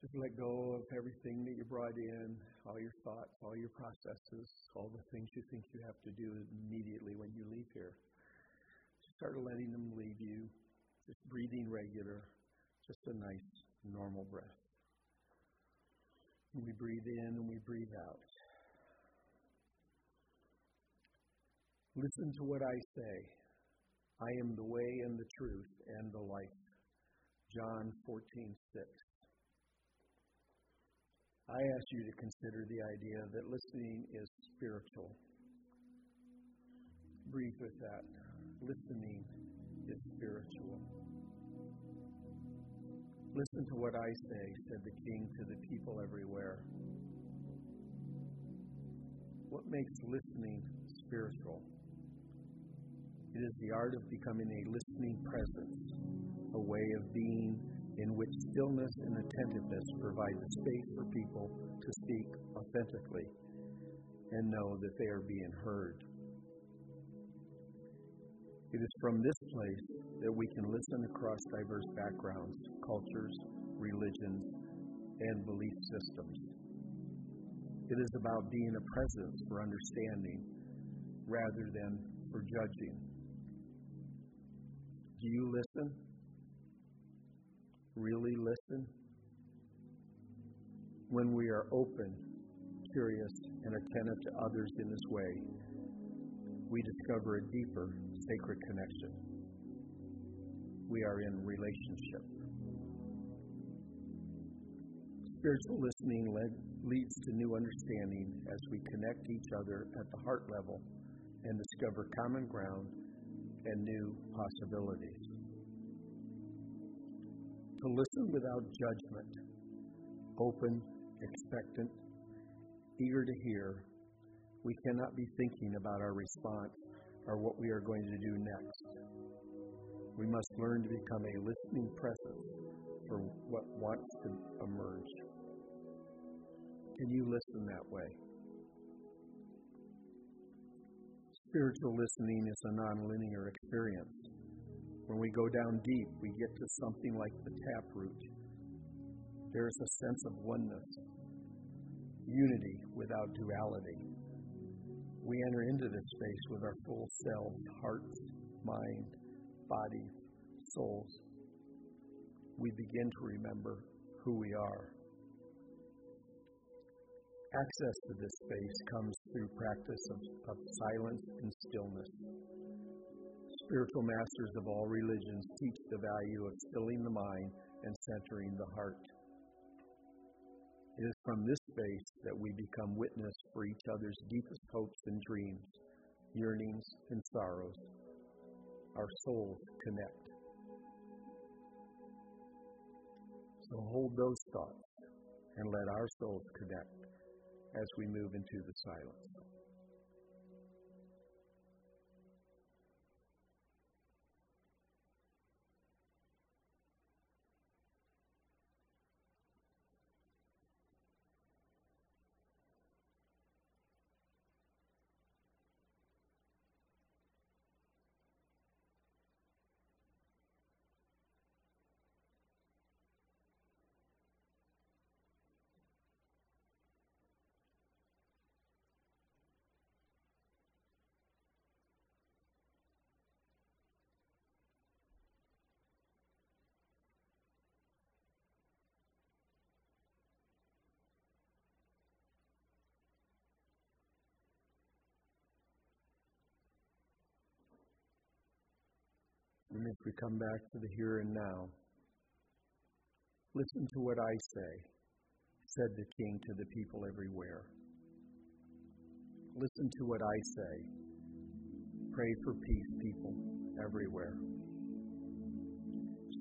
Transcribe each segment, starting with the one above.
Just let go of everything that you brought in, all your thoughts, all your processes, all the things you think you have to do immediately when you leave here. Just start letting them leave you. Just breathing regular, just a nice, normal breath. And we breathe in and we breathe out. Listen to what I say. I am the way and the truth and the life. John 14, 6. I ask you to consider the idea that listening is spiritual. Breathe with that. Listening is spiritual. Listen to what I say, said the king to the people everywhere. What makes listening spiritual? It is the art of becoming a listening presence, a way of being in which stillness and attentiveness provide the space for people to speak authentically and know that they are being heard. It is from this place that we can listen across diverse backgrounds, cultures, religions, and belief systems. It is about being a presence for understanding rather than for judging. Do you listen? Really listen, when we are open, curious, and attentive to others in this way, we discover a deeper sacred connection. We are in relationship. Spiritual listening led, leads to new understanding as we connect each other at the heart level and discover common ground and new possibilities to listen without judgment, open, expectant, eager to hear. We cannot be thinking about our response or what we are going to do next. We must learn to become a listening presence for what wants to emerge. Can you listen that way? Spiritual listening is a nonlinear experience. When we go down deep, we get to something like the taproot. There is a sense of oneness, unity without duality. We enter into this space with our full selves, hearts, mind, body, souls. We begin to remember who we are. Access to this space comes through practice of, of silence and stillness spiritual masters of all religions teach the value of stilling the mind and centering the heart. It is from this space that we become witness for each other's deepest hopes and dreams, yearnings and sorrows. Our souls connect. So hold those thoughts and let our souls connect as we move into the silence. If we come back to the here and now, listen to what I say, said the king to the people everywhere. Listen to what I say. Pray for peace, people everywhere.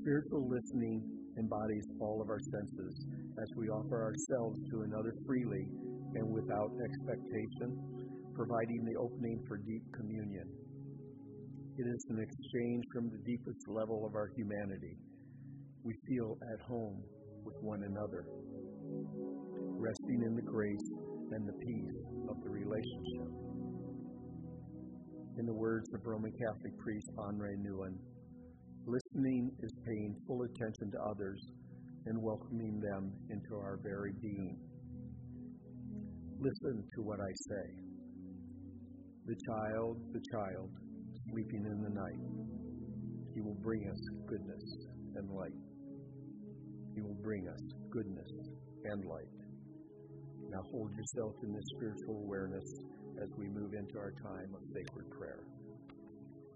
Spiritual listening embodies all of our senses as we offer ourselves to another freely and without expectation, providing the opening for deep communion. It is an exchange from the deepest level of our humanity. We feel at home with one another, resting in the grace and the peace of the relationship. In the words of Roman Catholic priest Henri Nouwen, listening is paying full attention to others and welcoming them into our very being. Listen to what I say. The child, the child, sleeping in the night, he will bring us goodness and light. He will bring us goodness and light. Now hold yourself in this spiritual awareness as we move into our time of sacred prayer.